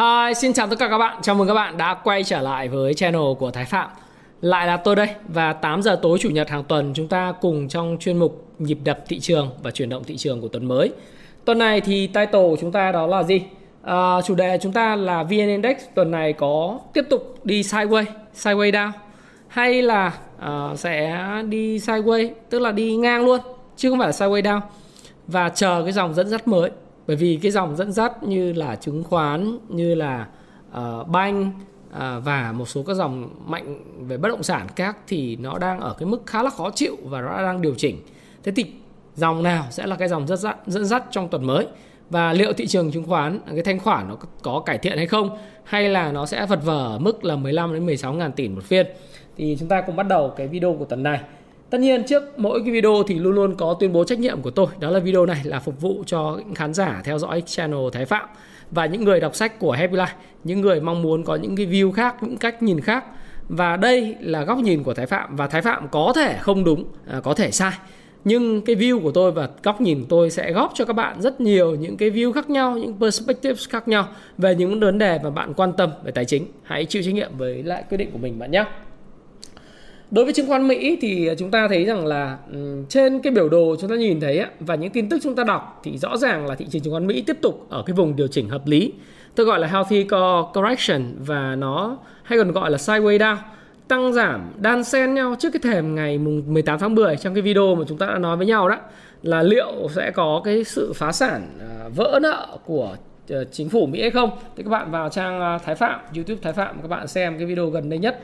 Hi, xin chào tất cả các bạn. Chào mừng các bạn đã quay trở lại với channel của Thái Phạm. Lại là tôi đây và 8 giờ tối chủ nhật hàng tuần chúng ta cùng trong chuyên mục nhịp đập thị trường và chuyển động thị trường của tuần mới. Tuần này thì title của chúng ta đó là gì? À, chủ đề chúng ta là VN Index tuần này có tiếp tục đi sideways, sideways down hay là uh, sẽ đi sideways tức là đi ngang luôn chứ không phải là sideways down và chờ cái dòng dẫn dắt mới bởi vì cái dòng dẫn dắt như là chứng khoán như là uh, banh uh, và một số các dòng mạnh về bất động sản khác thì nó đang ở cái mức khá là khó chịu và nó đang điều chỉnh. Thế thì dòng nào sẽ là cái dòng dẫn dắt dẫn dắt trong tuần mới? Và liệu thị trường chứng khoán cái thanh khoản nó có cải thiện hay không? Hay là nó sẽ vật vờ ở mức là 15 đến 16 ngàn tỷ một phiên? Thì chúng ta cùng bắt đầu cái video của tuần này. Tất nhiên trước mỗi cái video thì luôn luôn có tuyên bố trách nhiệm của tôi Đó là video này là phục vụ cho những khán giả theo dõi channel Thái Phạm Và những người đọc sách của Happy Life Những người mong muốn có những cái view khác, những cách nhìn khác Và đây là góc nhìn của Thái Phạm Và Thái Phạm có thể không đúng, à, có thể sai nhưng cái view của tôi và góc nhìn tôi sẽ góp cho các bạn rất nhiều những cái view khác nhau, những perspectives khác nhau về những vấn đề mà bạn quan tâm về tài chính. Hãy chịu trách nhiệm với lại quyết định của mình bạn nhé. Đối với chứng khoán Mỹ thì chúng ta thấy rằng là ừ, trên cái biểu đồ chúng ta nhìn thấy và những tin tức chúng ta đọc thì rõ ràng là thị trường chứng khoán Mỹ tiếp tục ở cái vùng điều chỉnh hợp lý. Tôi gọi là healthy correction và nó hay còn gọi là sideways down, tăng giảm, đan xen nhau trước cái thềm ngày mùng 18 tháng 10 trong cái video mà chúng ta đã nói với nhau đó, là liệu sẽ có cái sự phá sản à, vỡ nợ của ờ, chính phủ Mỹ hay không thì các bạn vào trang à, Thái Phạm, YouTube Thái Phạm, các bạn xem cái video gần đây nhất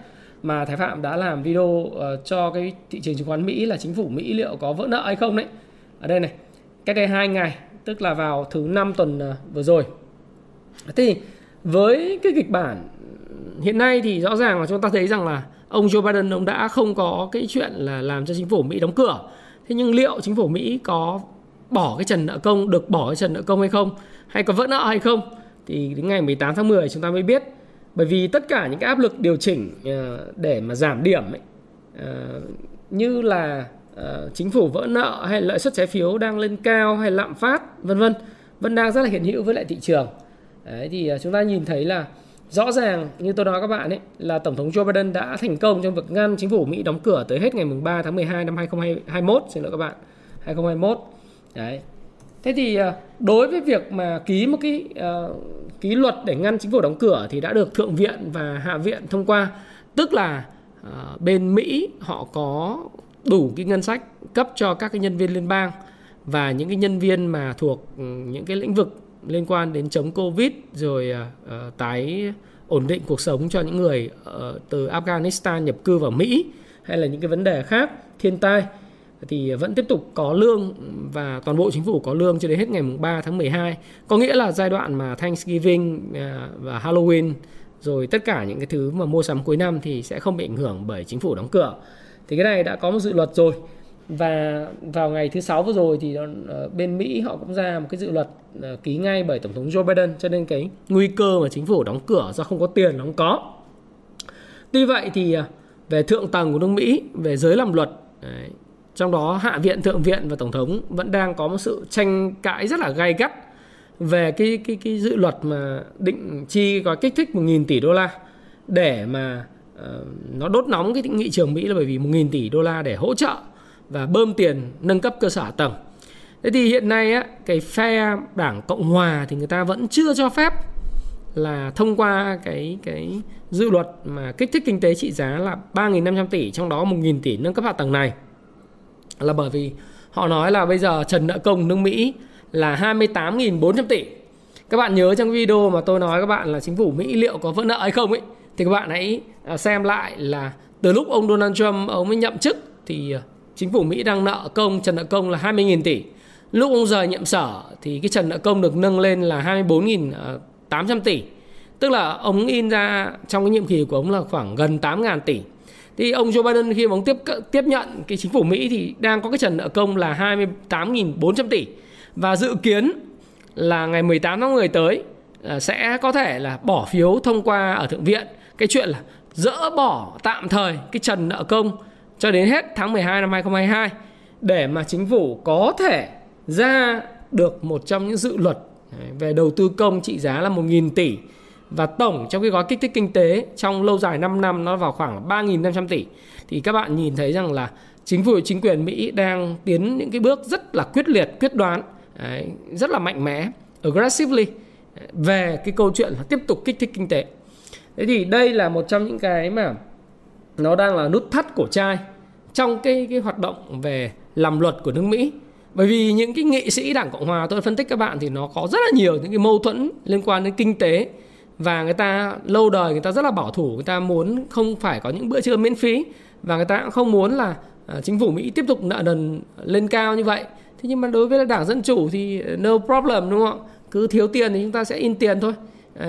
mà Thái Phạm đã làm video uh, cho cái thị trường chứng khoán Mỹ là chính phủ Mỹ liệu có vỡ nợ hay không đấy. Ở đây này, cách đây hai ngày, tức là vào thứ năm tuần uh, vừa rồi. Thì với cái kịch bản hiện nay thì rõ ràng là chúng ta thấy rằng là ông Joe Biden ông đã không có cái chuyện là làm cho chính phủ Mỹ đóng cửa. Thế nhưng liệu chính phủ Mỹ có bỏ cái trần nợ công được bỏ cái trần nợ công hay không hay có vỡ nợ hay không thì đến ngày 18 tháng 10 chúng ta mới biết bởi vì tất cả những cái áp lực điều chỉnh ờ, để mà giảm điểm ấy, ờ, như là ờ, chính phủ vỡ nợ hay lợi suất trái phiếu đang lên cao hay lạm phát vân vân vẫn đang rất là hiện hữu với lại thị trường. Đấy, thì chúng ta nhìn thấy là rõ ràng như tôi nói các bạn ấy là tổng thống Joe Biden đã thành công trong việc ngăn chính phủ Mỹ đóng cửa tới hết ngày 3 tháng 12 năm 2021 xin lỗi các bạn 2021 đấy thế thì ờ, đối với việc mà ký một cái uh, ký luật để ngăn chính phủ đóng cửa thì đã được thượng viện và hạ viện thông qua. Tức là uh, bên mỹ họ có đủ cái ngân sách cấp cho các cái nhân viên liên bang và những cái nhân viên mà thuộc ừ, những cái lĩnh vực liên quan đến chống covid rồi uh, tái ổn định cuộc sống cho những người uh, từ afghanistan nhập cư vào mỹ hay là những cái vấn đề khác thiên tai thì vẫn tiếp tục có lương và toàn bộ chính phủ có lương cho đến hết ngày 3 tháng 12. Có nghĩa là giai đoạn mà Thanksgiving à, và Halloween rồi tất cả những cái thứ mà mua sắm cuối năm thì sẽ không bị ảnh hưởng bởi chính phủ đóng cửa. Thì cái này đã có một dự luật rồi. Và vào ngày thứ sáu vừa rồi thì ờ, bên Mỹ họ cũng ra một cái dự luật ờ, ký ngay bởi Tổng thống Joe Biden cho nên cái nguy cơ mà chính phủ đóng cửa do không có tiền nó không có. Tuy vậy thì à, về thượng tầng của nước Mỹ, về giới làm luật, đấy, trong đó Hạ viện, Thượng viện và Tổng thống vẫn đang có một sự tranh cãi rất là gay gắt về cái cái cái dự luật mà định chi gói kích thích 1.000 tỷ đô la để mà uh, nó đốt nóng cái nghị trường Mỹ là bởi vì 1.000 tỷ đô la để hỗ trợ và bơm tiền nâng cấp cơ sở hạ tầng. Thế thì hiện nay á, cái phe đảng Cộng hòa thì người ta vẫn chưa cho phép là thông qua cái cái dự luật mà kích thích kinh tế trị giá là 3.500 tỷ trong đó 1.000 tỷ nâng cấp hạ tầng này là bởi vì họ nói là bây giờ trần nợ công nước Mỹ là 28.400 tỷ. Các bạn nhớ trong video mà tôi nói các bạn là chính phủ Mỹ liệu có vỡ nợ hay không ấy, thì các bạn hãy à, xem lại là từ lúc ông Donald Trump ông mới nhậm chức thì à, chính phủ Mỹ đang nợ công trần nợ công là 20.000 tỷ. lúc ông rời nhiệm sở thì cái trần nợ công được nâng lên là 24.800 tỷ tức là ông in ra trong cái nhiệm kỳ của ông là khoảng gần 8.000 tỷ thì ông Joe Biden khi mà ông tiếp tiếp nhận cái chính phủ Mỹ thì đang có cái trần nợ công là 28.400 tỷ. Và dự kiến là ngày 18 tháng 10 tới à, sẽ có thể là bỏ phiếu thông qua ở thượng viện. Cái chuyện là dỡ bỏ tạm thời cái trần nợ công cho đến hết tháng 12 năm 2022 để mà chính phủ có thể ra được một trong những dự luật à, về đầu tư công trị giá là 1.000 tỷ và tổng trong cái gói kích thích kinh tế trong lâu dài 5 năm nó vào khoảng 3.500 tỷ. Thì các bạn nhìn thấy rằng là chính phủ, chính quyền Mỹ đang tiến những cái bước rất là quyết liệt, quyết đoán rất là mạnh mẽ, aggressively, về cái câu chuyện là tiếp tục kích thích kinh tế. Thế thì đây là một trong những cái mà nó đang là nút thắt cổ chai trong cái cái hoạt động về làm luật của nước Mỹ. Bởi vì những cái nghị sĩ đảng cộng hòa tôi phân tích các bạn thì nó có rất là nhiều những cái mâu thuẫn liên quan đến kinh tế và người ta, lâu đời người ta rất là bảo thủ, người ta muốn không phải có những bữa trưa miễn phí. Và người ta cũng không muốn là à, chính phủ Mỹ tiếp tục nợ nần lên cao như vậy. Thế nhưng mà đối với đảng dân chủ thì à, no problem, đúng không cứ thiếu tiền thì chúng ta sẽ in tiền thôi.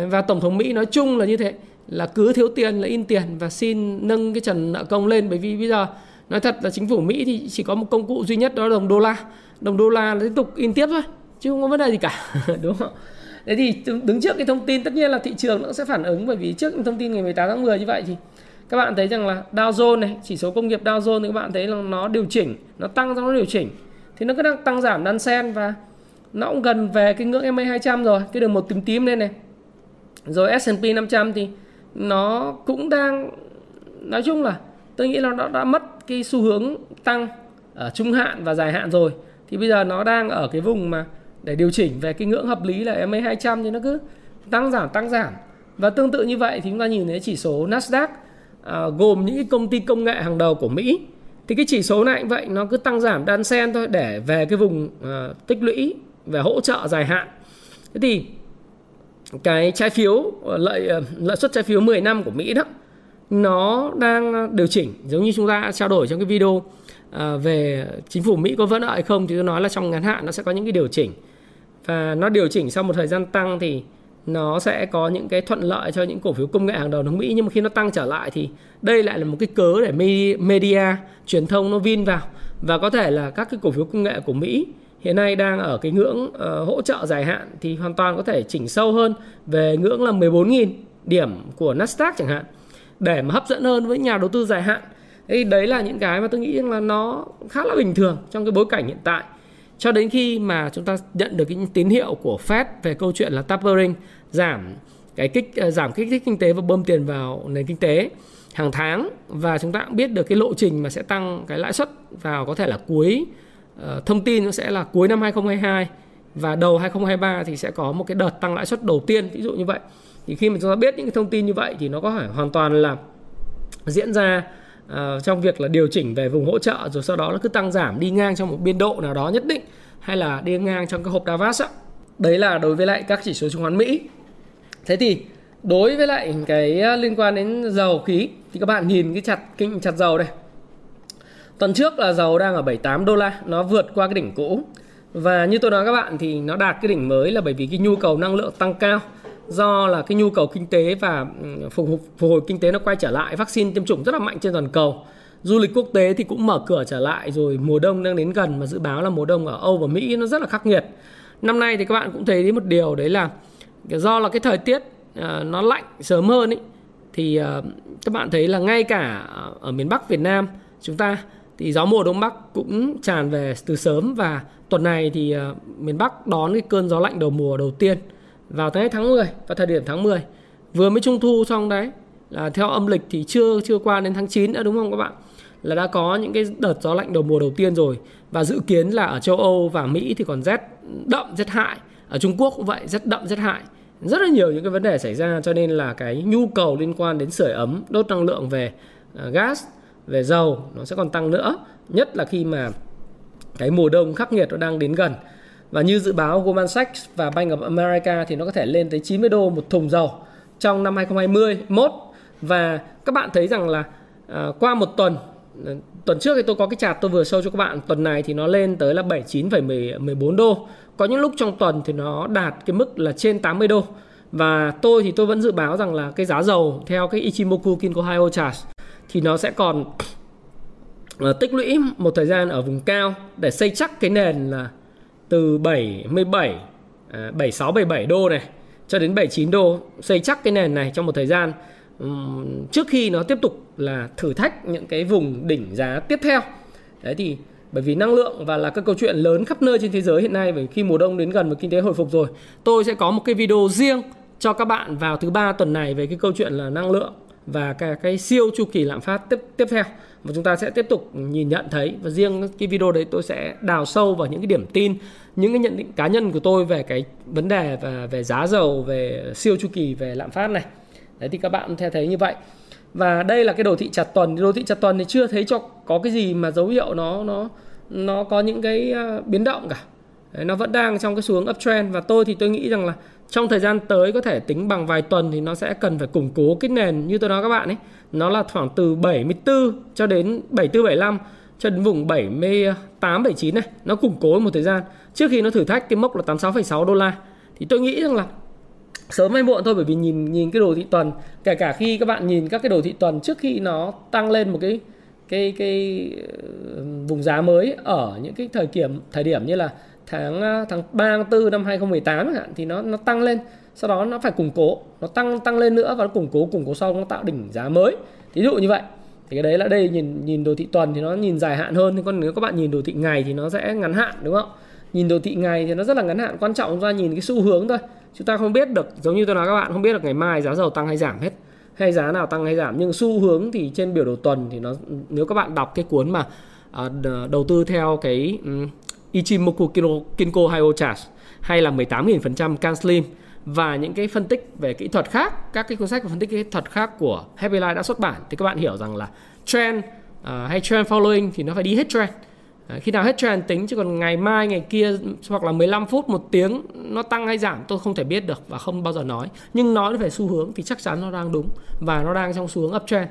Và tổng thống Mỹ nói chung là như thế, là cứ thiếu tiền là in tiền và xin nâng cái trần nợ công lên. Bởi vì bây giờ, nói thật là chính phủ Mỹ thì chỉ có một công cụ duy nhất đó là đồng đô la. Đồng đô la tiếp tục in tiếp thôi, chứ không có vấn đề gì cả, đúng không thế thì đứng trước cái thông tin, tất nhiên là thị trường nó sẽ phản ứng, bởi vì trước thông tin ngày 18 tháng 10 như vậy thì các bạn thấy rằng là Dow Jones này, chỉ số công nghiệp Dow Jones thì các bạn thấy là nó điều chỉnh, nó tăng xong nó điều chỉnh. Thì nó cứ đang tăng giảm đan sen và nó cũng gần về cái ngưỡng MA 200 rồi, cái đường một tím tím lên này. Rồi S&P 500 thì nó cũng đang, nói chung là tôi nghĩ là nó đã mất cái xu hướng tăng ở trung hạn và dài hạn rồi. Thì bây giờ nó đang ở cái vùng mà để điều chỉnh về cái ngưỡng hợp lý là MA 200 thì nó cứ tăng giảm tăng giảm. Và tương tự như vậy thì chúng ta nhìn thấy chỉ số Nasdaq à, gồm những cái công ty công nghệ hàng đầu của Mỹ. Thì cái chỉ số này cũng vậy nó cứ tăng giảm đan sen thôi để về cái vùng à, tích lũy về hỗ trợ dài hạn. Thế thì cái trái phiếu à, lợi à, lợi suất trái phiếu 10 năm của Mỹ đó nó đang điều chỉnh. Giống như chúng ta trao đổi trong cái video à, về chính phủ Mỹ có vẫn nợ hay không thì tôi nói là trong ngắn hạn nó sẽ có những cái điều chỉnh và nó điều chỉnh sau một thời gian tăng thì nó sẽ có những cái thuận lợi cho những cổ phiếu công nghệ hàng đầu nước Mỹ. Nhưng mà khi nó tăng trở lại thì đây lại là một cái cớ để media truyền thông nó vin vào. Và có thể là các cái cổ phiếu công nghệ của Mỹ hiện nay đang ở cái ngưỡng uh, hỗ trợ dài hạn thì hoàn toàn có thể chỉnh sâu hơn về ngưỡng là 14.000 điểm của Nasdaq chẳng hạn để mà hấp dẫn hơn với nhà đầu tư dài hạn. Thì đấy là những cái mà tôi nghĩ là nó khá là bình thường trong cái bối cảnh hiện tại cho đến khi mà chúng ta nhận được những tín hiệu của Fed về câu chuyện là tapering giảm cái kích ờ, giảm kích thích kinh tế và bơm tiền vào nền kinh tế hàng tháng và chúng ta cũng biết được cái lộ trình mà sẽ tăng cái lãi suất vào có thể là cuối uh, thông tin nó sẽ là cuối năm 2022 và đầu 2023 thì sẽ có một cái đợt tăng lãi suất đầu tiên ví dụ như vậy. Thì khi mà chúng ta biết những cái thông tin như vậy thì nó có thể hoàn toàn là diễn ra uh, trong việc là điều chỉnh về vùng hỗ trợ rồi sau đó nó cứ tăng giảm đi ngang trong một biên độ nào đó nhất định hay là đi ngang trong cái hộp Davos á. Đấy là đối với lại các chỉ số chứng khoán Mỹ. Thế thì đối với lại cái ờ, liên quan đến dầu khí thì các bạn nhìn cái chặt kinh chặt dầu đây. Tuần trước là dầu đang ở 78 đô la, nó vượt qua cái đỉnh cũ. Và như tôi nói các bạn thì nó đạt cái đỉnh mới là bởi vì cái nhu cầu năng lượng tăng cao do là cái nhu cầu kinh tế và ừ, phục hồi, phục hồi kinh tế nó quay trở lại vaccine tiêm chủng rất là mạnh trên toàn cầu. Du lịch quốc tế thì cũng mở cửa trở lại rồi mùa đông đang đến gần mà dự báo là mùa đông ở Âu và Mỹ nó rất là khắc nghiệt. Năm nay thì các bạn cũng thấy đến một điều đấy là do là cái thời tiết ờ, nó lạnh sớm hơn ấy thì ờ, các bạn thấy là ngay cả ở miền Bắc Việt Nam chúng ta thì gió mùa đông bắc cũng tràn về từ sớm và tuần này thì ờ, miền Bắc đón cái cơn gió lạnh đầu mùa đầu tiên vào tới tháng 10 vào thời điểm tháng 10 vừa mới trung thu xong đấy, là theo âm lịch thì chưa chưa qua đến tháng 9 đã đúng không các bạn? Là đã có những cái đợt gió lạnh đầu mùa đầu tiên rồi. Và dự kiến là ở châu Âu và Mỹ thì còn rét đậm, rét hại. Ở Trung Quốc cũng vậy, rét đậm, rét hại. Rất là nhiều những cái vấn đề xảy ra, cho nên là cái nhu cầu liên quan đến sưởi ấm, đốt năng lượng về à, gas, về dầu nó sẽ còn tăng nữa. Nhất là khi mà cái mùa đông khắc nghiệt nó đang đến gần và như dự báo Goldman Sachs và Bank of America thì nó có thể lên tới 90 đô một thùng dầu trong năm 2020 mốt. Và các bạn thấy rằng là à, qua một tuần à, tuần trước thì tôi có cái chart tôi vừa show cho các bạn tuần này thì nó lên tới là 79,14 đô. Có những lúc trong tuần thì nó đạt cái mức là trên 80 đô. Và tôi thì tôi vẫn dự báo rằng là cái giá dầu theo cái Ichimoku Kinko Hyo chart thì nó sẽ còn à, tích lũy một thời gian ở vùng cao để xây chắc cái nền là từ 77 76 77 đô này cho đến 79 đô xây chắc cái nền này trong một thời gian um, trước khi nó tiếp tục là thử thách những cái vùng đỉnh giá tiếp theo. Đấy thì bởi vì năng lượng và là các câu chuyện lớn khắp nơi trên thế giới hiện nay bởi khi mùa đông đến gần và kinh tế hồi phục rồi tôi sẽ có một cái video riêng cho các bạn vào thứ ba tuần này về cái câu chuyện là năng lượng và cái, cái siêu chu kỳ lạm phát tiếp tiếp theo và chúng ta sẽ tiếp tục nhìn nhận thấy. Và riêng cái video đấy tôi sẽ đào sâu vào những cái điểm tin những cái nhận định cá nhân của tôi về cái vấn đề và về giá dầu về siêu chu kỳ về lạm phát này. Đấy thì các bạn theo thấy như vậy. Và đây là cái đồ thị chặt tuần. Đồ thị chặt tuần thì chưa thấy cho có cái gì mà dấu hiệu nó nó nó có những cái à, biến động cả. Đấy, nó vẫn đang trong cái xuống uptrend. Và tôi thì tôi nghĩ rằng là trong thời gian tới có thể tính bằng vài tuần thì nó sẽ cần phải củng cố cái nền như tôi nói các bạn ấy nó là khoảng từ 74 cho đến 74 75 cho đến vùng 78 79 này nó củng cố một thời gian. Trước khi nó thử thách cái mốc là 86,6 đô la. Thì tôi nghĩ rằng là sớm hay muộn thôi bởi vì nhìn nhìn cái đồ thị tuần kể cả khi các bạn nhìn các cái đồ thị tuần trước khi nó tăng lên một cái cái cái ờ, vùng giá mới ở những cái thời điểm thời điểm như là tháng ờ, tháng 3 tháng 4 năm 2018 chẳng hạn thì nó nó tăng lên sau đó nó phải củng cố nó tăng tăng lên nữa và nó củng cố củng cố sau nó tạo đỉnh giá mới. Ví dụ như vậy. Thì cái đấy là đây nhìn nhìn đồ thị tuần thì nó nhìn dài hạn hơn. Còn nếu các bạn nhìn đồ thị ngày thì nó sẽ ngắn hạn đúng không? Nhìn đồ thị ngày thì nó rất là ngắn hạn. Quan trọng chúng ta nhìn cái xu hướng thôi. Chúng ta không biết được giống như tôi nói các bạn không biết được ngày mai giá dầu tăng hay giảm hết hay giá nào tăng hay giảm. Nhưng xu hướng thì trên biểu đồ tuần thì nó nếu các bạn đọc cái cuốn mà uh, đầu tư theo cái um, Ichimoku Kinko, Kinko Hyo Chart hay là 18.000% Can Slim và những cái phân tích về kỹ thuật khác các cái cuốn sách phân tích kỹ thuật khác của Happy Life đã xuất bản. Thì các bạn hiểu rằng là trend uh, hay trend following thì nó phải đi hết trend. Đấy, khi nào hết trend tính chứ còn ngày mai ngày kia hoặc là 15 phút một tiếng nó tăng hay giảm tôi không thể biết được và không bao giờ nói. Nhưng nói về xu hướng thì chắc chắn nó đang đúng và nó đang trong xu hướng uptrend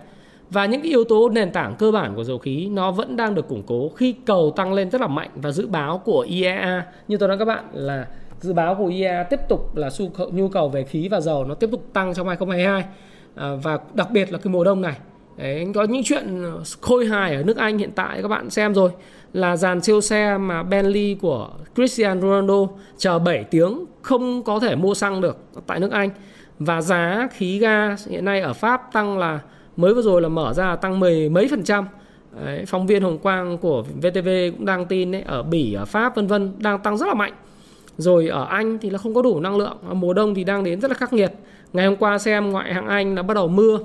và những cái yếu tố nền tảng cơ bản của dầu khí nó vẫn đang được củng cố khi cầu tăng lên rất là mạnh và dự báo của IEA như tôi nói các bạn là dự báo của IEA tiếp tục là xu nhu cầu về khí và dầu nó tiếp tục tăng trong 2022 à, và đặc biệt là cái mùa đông này. Đấy, có những chuyện khôi hài ở nước Anh hiện tại các bạn xem rồi. Là dàn siêu xe mà Bentley của Cristiano Ronaldo chờ 7 tiếng không có thể mua xăng được tại nước Anh. Và giá khí ga hiện nay ở Pháp tăng là mới vừa rồi là mở ra tăng mười mấy phần trăm. Đấy, phóng viên Hồng Quang của VTV cũng đang tin đấy ở Bỉ ở Pháp vân vân đang tăng rất là mạnh rồi ở Anh thì là không có đủ năng lượng mùa đông thì đang đến rất là khắc nghiệt. Ngày hôm qua xem ngoại hạng Anh đã bắt đầu mưa.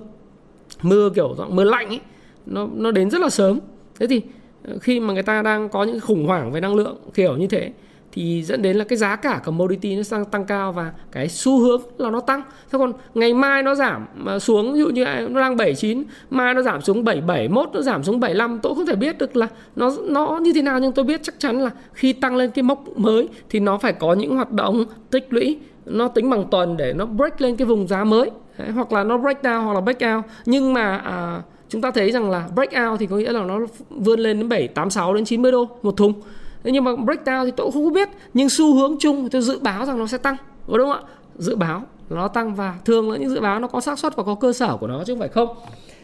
Mưa kiểu dạng mưa lạnh ấy, nó nó đến rất là sớm. Thế thì ờ, khi mà người ta đang có những khủng hoảng về năng lượng kiểu như thế thì dẫn đến là cái giá cả commodity nó tăng tăng cao và cái xu hướng là nó tăng. Thế còn ngày mai nó giảm mà xuống ví dụ như à, nó đang 79, mai nó giảm xuống 771, nó giảm xuống 75, tôi không thể biết được là nó nó như thế nào nhưng tôi biết chắc chắn là khi tăng lên cái mốc mới thì nó phải có những hoạt động tích lũy nó tính bằng tuần để nó break lên cái vùng giá mới. Đấy, hoặc là nó break down hoặc là break out. Nhưng mà à, chúng ta thấy rằng là break out thì có nghĩa là nó vươn lên đến 7 86 đến 90 đô một thùng. Thế nhưng mà breakdown thì tôi cũng không có biết nhưng xu hướng chung tôi dự báo rằng nó sẽ tăng đúng không ạ? Dự báo nó tăng và thường là những dự báo nó có xác suất và có cơ sở của nó chứ không phải không.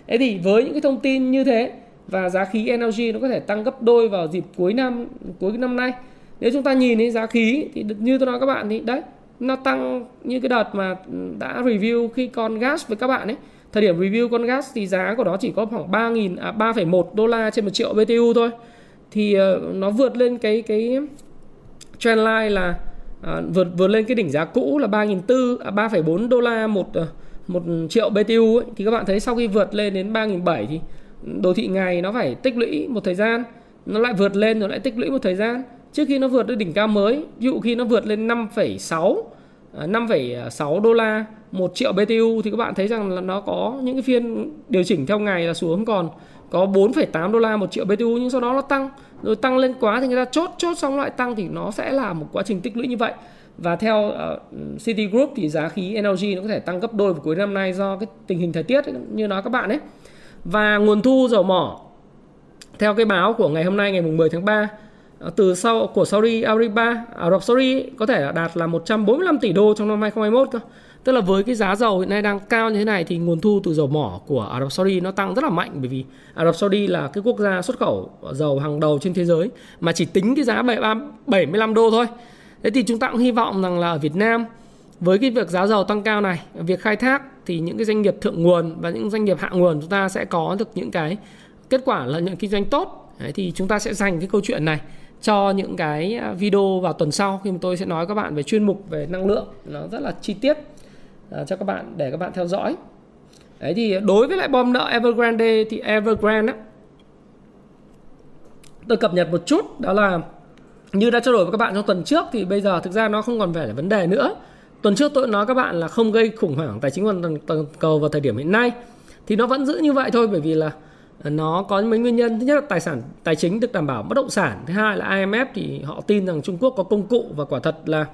Thế thì với những cái thông tin như thế và giá khí energy nó có thể tăng gấp đôi vào dịp cuối năm cuối năm nay. Nếu chúng ta nhìn thấy giá khí thì như tôi nói các bạn thì đấy nó tăng như cái đợt mà đã review khi con gas với các bạn ấy. Thời điểm review con gas thì giá của nó chỉ có khoảng 3.000 à, 3,1 đô la trên một triệu BTU thôi thì uh, nó vượt lên cái cái trendline là uh, vượt vượt lên cái đỉnh giá cũ là 3.400 à, 3,4 đô la một uh, một triệu BTU ấy, thì các bạn thấy sau khi vượt lên đến 3.700 thì đồ thị ngày nó phải tích lũy một thời gian nó lại vượt lên rồi lại tích lũy một thời gian. Trước khi nó vượt lên đỉnh cao mới ví dụ khi nó vượt lên 5,6 5,6 à, đô la 1 triệu BTU thì các bạn thấy rằng là nó có những cái phiên điều chỉnh theo ngày là xuống còn có 4,8 đô la một triệu BTU nhưng sau đó nó tăng. Rồi tăng lên quá thì người ta chốt chốt xong lại tăng thì nó sẽ là một quá trình tích lũy như vậy. Và theo uh, Citigroup thì giá khí LNG nó có thể tăng gấp đôi vào cuối năm nay do cái tình hình thời tiết như nói các bạn ấy. Và nguồn thu dầu mỏ theo cái báo của ngày hôm nay ngày 10 tháng 3 ờ, từ sau của Saudi Arabia, à, Ả Rập Saudi có thể là đạt là 145 tỷ đô trong năm 2021 cơ. Tức là với cái giá dầu hiện nay đang cao như thế này thì nguồn thu từ dầu mỏ của Ả Rập Saudi nó tăng rất là mạnh bởi vì Ả Rập Saudi là cái quốc gia xuất khẩu dầu hàng đầu trên thế giới mà chỉ tính cái giá 75 đô thôi. Thế thì chúng ta cũng hy vọng rằng là ở Việt Nam với cái việc giá dầu tăng cao này, việc khai thác thì những cái doanh nghiệp thượng nguồn và những doanh nghiệp hạ nguồn chúng ta sẽ có được những cái kết quả lợi nhuận kinh doanh tốt. Đấy, thì chúng ta sẽ dành cái câu chuyện này cho những cái video vào tuần sau khi mà tôi sẽ nói các bạn về chuyên mục về năng lượng nó rất là chi tiết Ờ, cho các bạn để các bạn theo dõi. Đấy thì đối với lại bom nợ Evergrande thì Evergrande á, tôi cập nhật một chút đó là như đã trao đổi với các bạn trong tuần trước thì bây giờ thực ra nó không còn phải là vấn đề nữa. Tuần trước tôi nói các bạn là không gây khủng hoảng tài chính toàn toàn cầu vào thời điểm hiện nay. Thì nó vẫn giữ như vậy thôi bởi vì là ờ, nó có mấy nguyên nhân. Thứ nhất là tài sản tài chính được đảm bảo bất động sản thứ hai là IMF thì họ tin rằng Trung Quốc có công cụ và quả thật là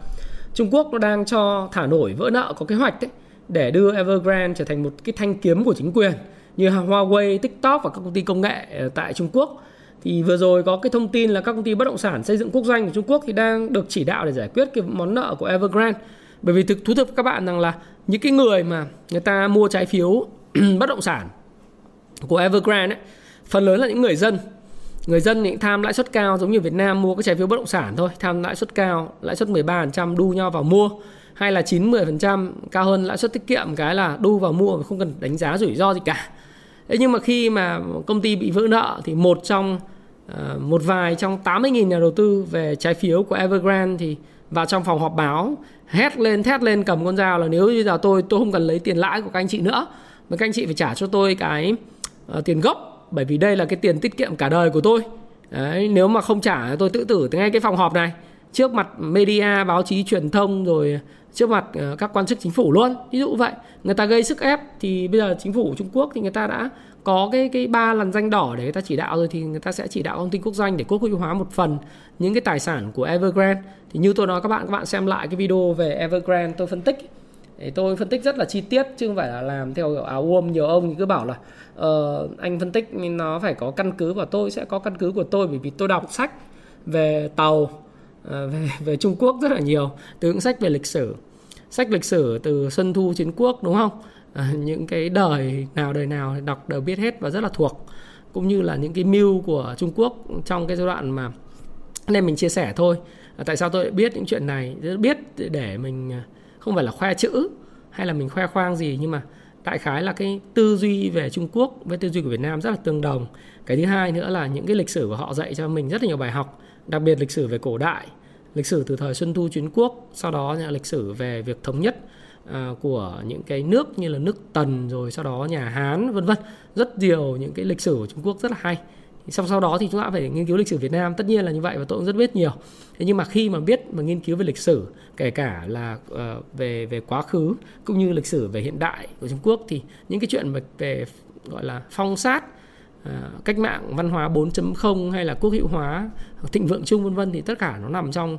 Trung Quốc nó đang cho thả nổi vỡ nợ có kế hoạch đấy để đưa Evergrande trở thành một cái thanh kiếm của chính quyền như Huawei, TikTok và các công ty công nghệ tại Trung Quốc. Thì vừa rồi có cái thông tin là các công ty bất động sản xây dựng quốc doanh của Trung Quốc thì đang được chỉ đạo để giải quyết cái món nợ của Evergrande. Bởi vì thực thú thực các bạn rằng là những cái người mà người ta mua trái phiếu bất động sản của Evergrande ấy, phần lớn là những người dân người dân thì tham lãi suất cao giống như Việt Nam mua cái trái phiếu bất động sản thôi tham lãi suất cao lãi suất 13% đu nhau vào mua hay là 9 10% cao hơn lãi suất tiết kiệm cái là đu vào mua mà không cần đánh giá rủi ro gì cả. Thế nhưng mà khi mà công ty bị vỡ nợ thì một trong ờ, một vài trong 80.000 nhà đầu tư về trái phiếu của Evergrande thì vào trong phòng họp báo hét lên thét lên cầm con dao là nếu như giờ tôi tôi không cần lấy tiền lãi của các anh chị nữa mà các anh chị phải trả cho tôi cái uh, tiền gốc bởi vì đây là cái tiền tiết kiệm cả đời của tôi. Đấy, nếu mà không trả tôi tự tử ngay cái phòng họp này. Trước mặt media báo chí truyền thông rồi trước mặt ờ, các quan chức chính phủ luôn. Ví dụ vậy người ta gây sức ép thì bây giờ chính phủ Trung Quốc thì người ta đã có cái cái ba lần danh đỏ để người ta chỉ đạo rồi thì người ta sẽ chỉ đạo công ty quốc doanh để quốc hữu hóa một phần những cái tài sản của Evergrande. Thì như tôi nói các bạn các bạn xem lại cái video về Evergrande tôi phân tích thì tôi phân tích rất là chi tiết chứ không phải là làm theo kiểu áo ôm nhiều ông thì cứ bảo là uh, anh phân tích nó phải có căn cứ và tôi sẽ có căn cứ của tôi bởi vì tôi đọc sách về tàu ờ, về về Trung Quốc rất là nhiều từ những sách về lịch sử sách lịch sử từ Xuân Thu Chiến Quốc đúng không? À, những cái đời nào đời nào đọc đều biết hết và rất là thuộc cũng như là những cái mưu của Trung Quốc trong cái giai đoạn mà nên mình chia sẻ thôi. À, tại sao tôi biết những chuyện này? Biết để mình không phải là khoe chữ hay là mình khoe khoang gì nhưng mà đại khái là cái tư duy về Trung Quốc với tư duy của Việt Nam rất là tương đồng. Cái thứ hai nữa là những cái lịch sử của họ dạy cho mình rất là nhiều bài học, đặc biệt lịch sử về cổ đại, lịch sử từ thời Xuân Thu Chiến Quốc, sau đó là lịch sử về việc thống nhất à, của những cái nước như là nước Tần rồi sau đó nhà Hán vân vân. Rất nhiều những cái lịch sử của Trung Quốc rất là hay xong sau đó thì chúng ta phải nghiên cứu lịch sử Việt Nam. Tất nhiên là như vậy và tôi cũng rất biết nhiều. Thế nhưng mà khi mà biết mà nghiên cứu về lịch sử kể cả là uh, về về quá khứ cũng như lịch sử về hiện đại của Trung Quốc thì những cái chuyện về, về gọi là phong sát uh, cách mạng văn hóa 4.0 hay là quốc hữu hóa thịnh vượng chung vân vân thì tất cả nó nằm trong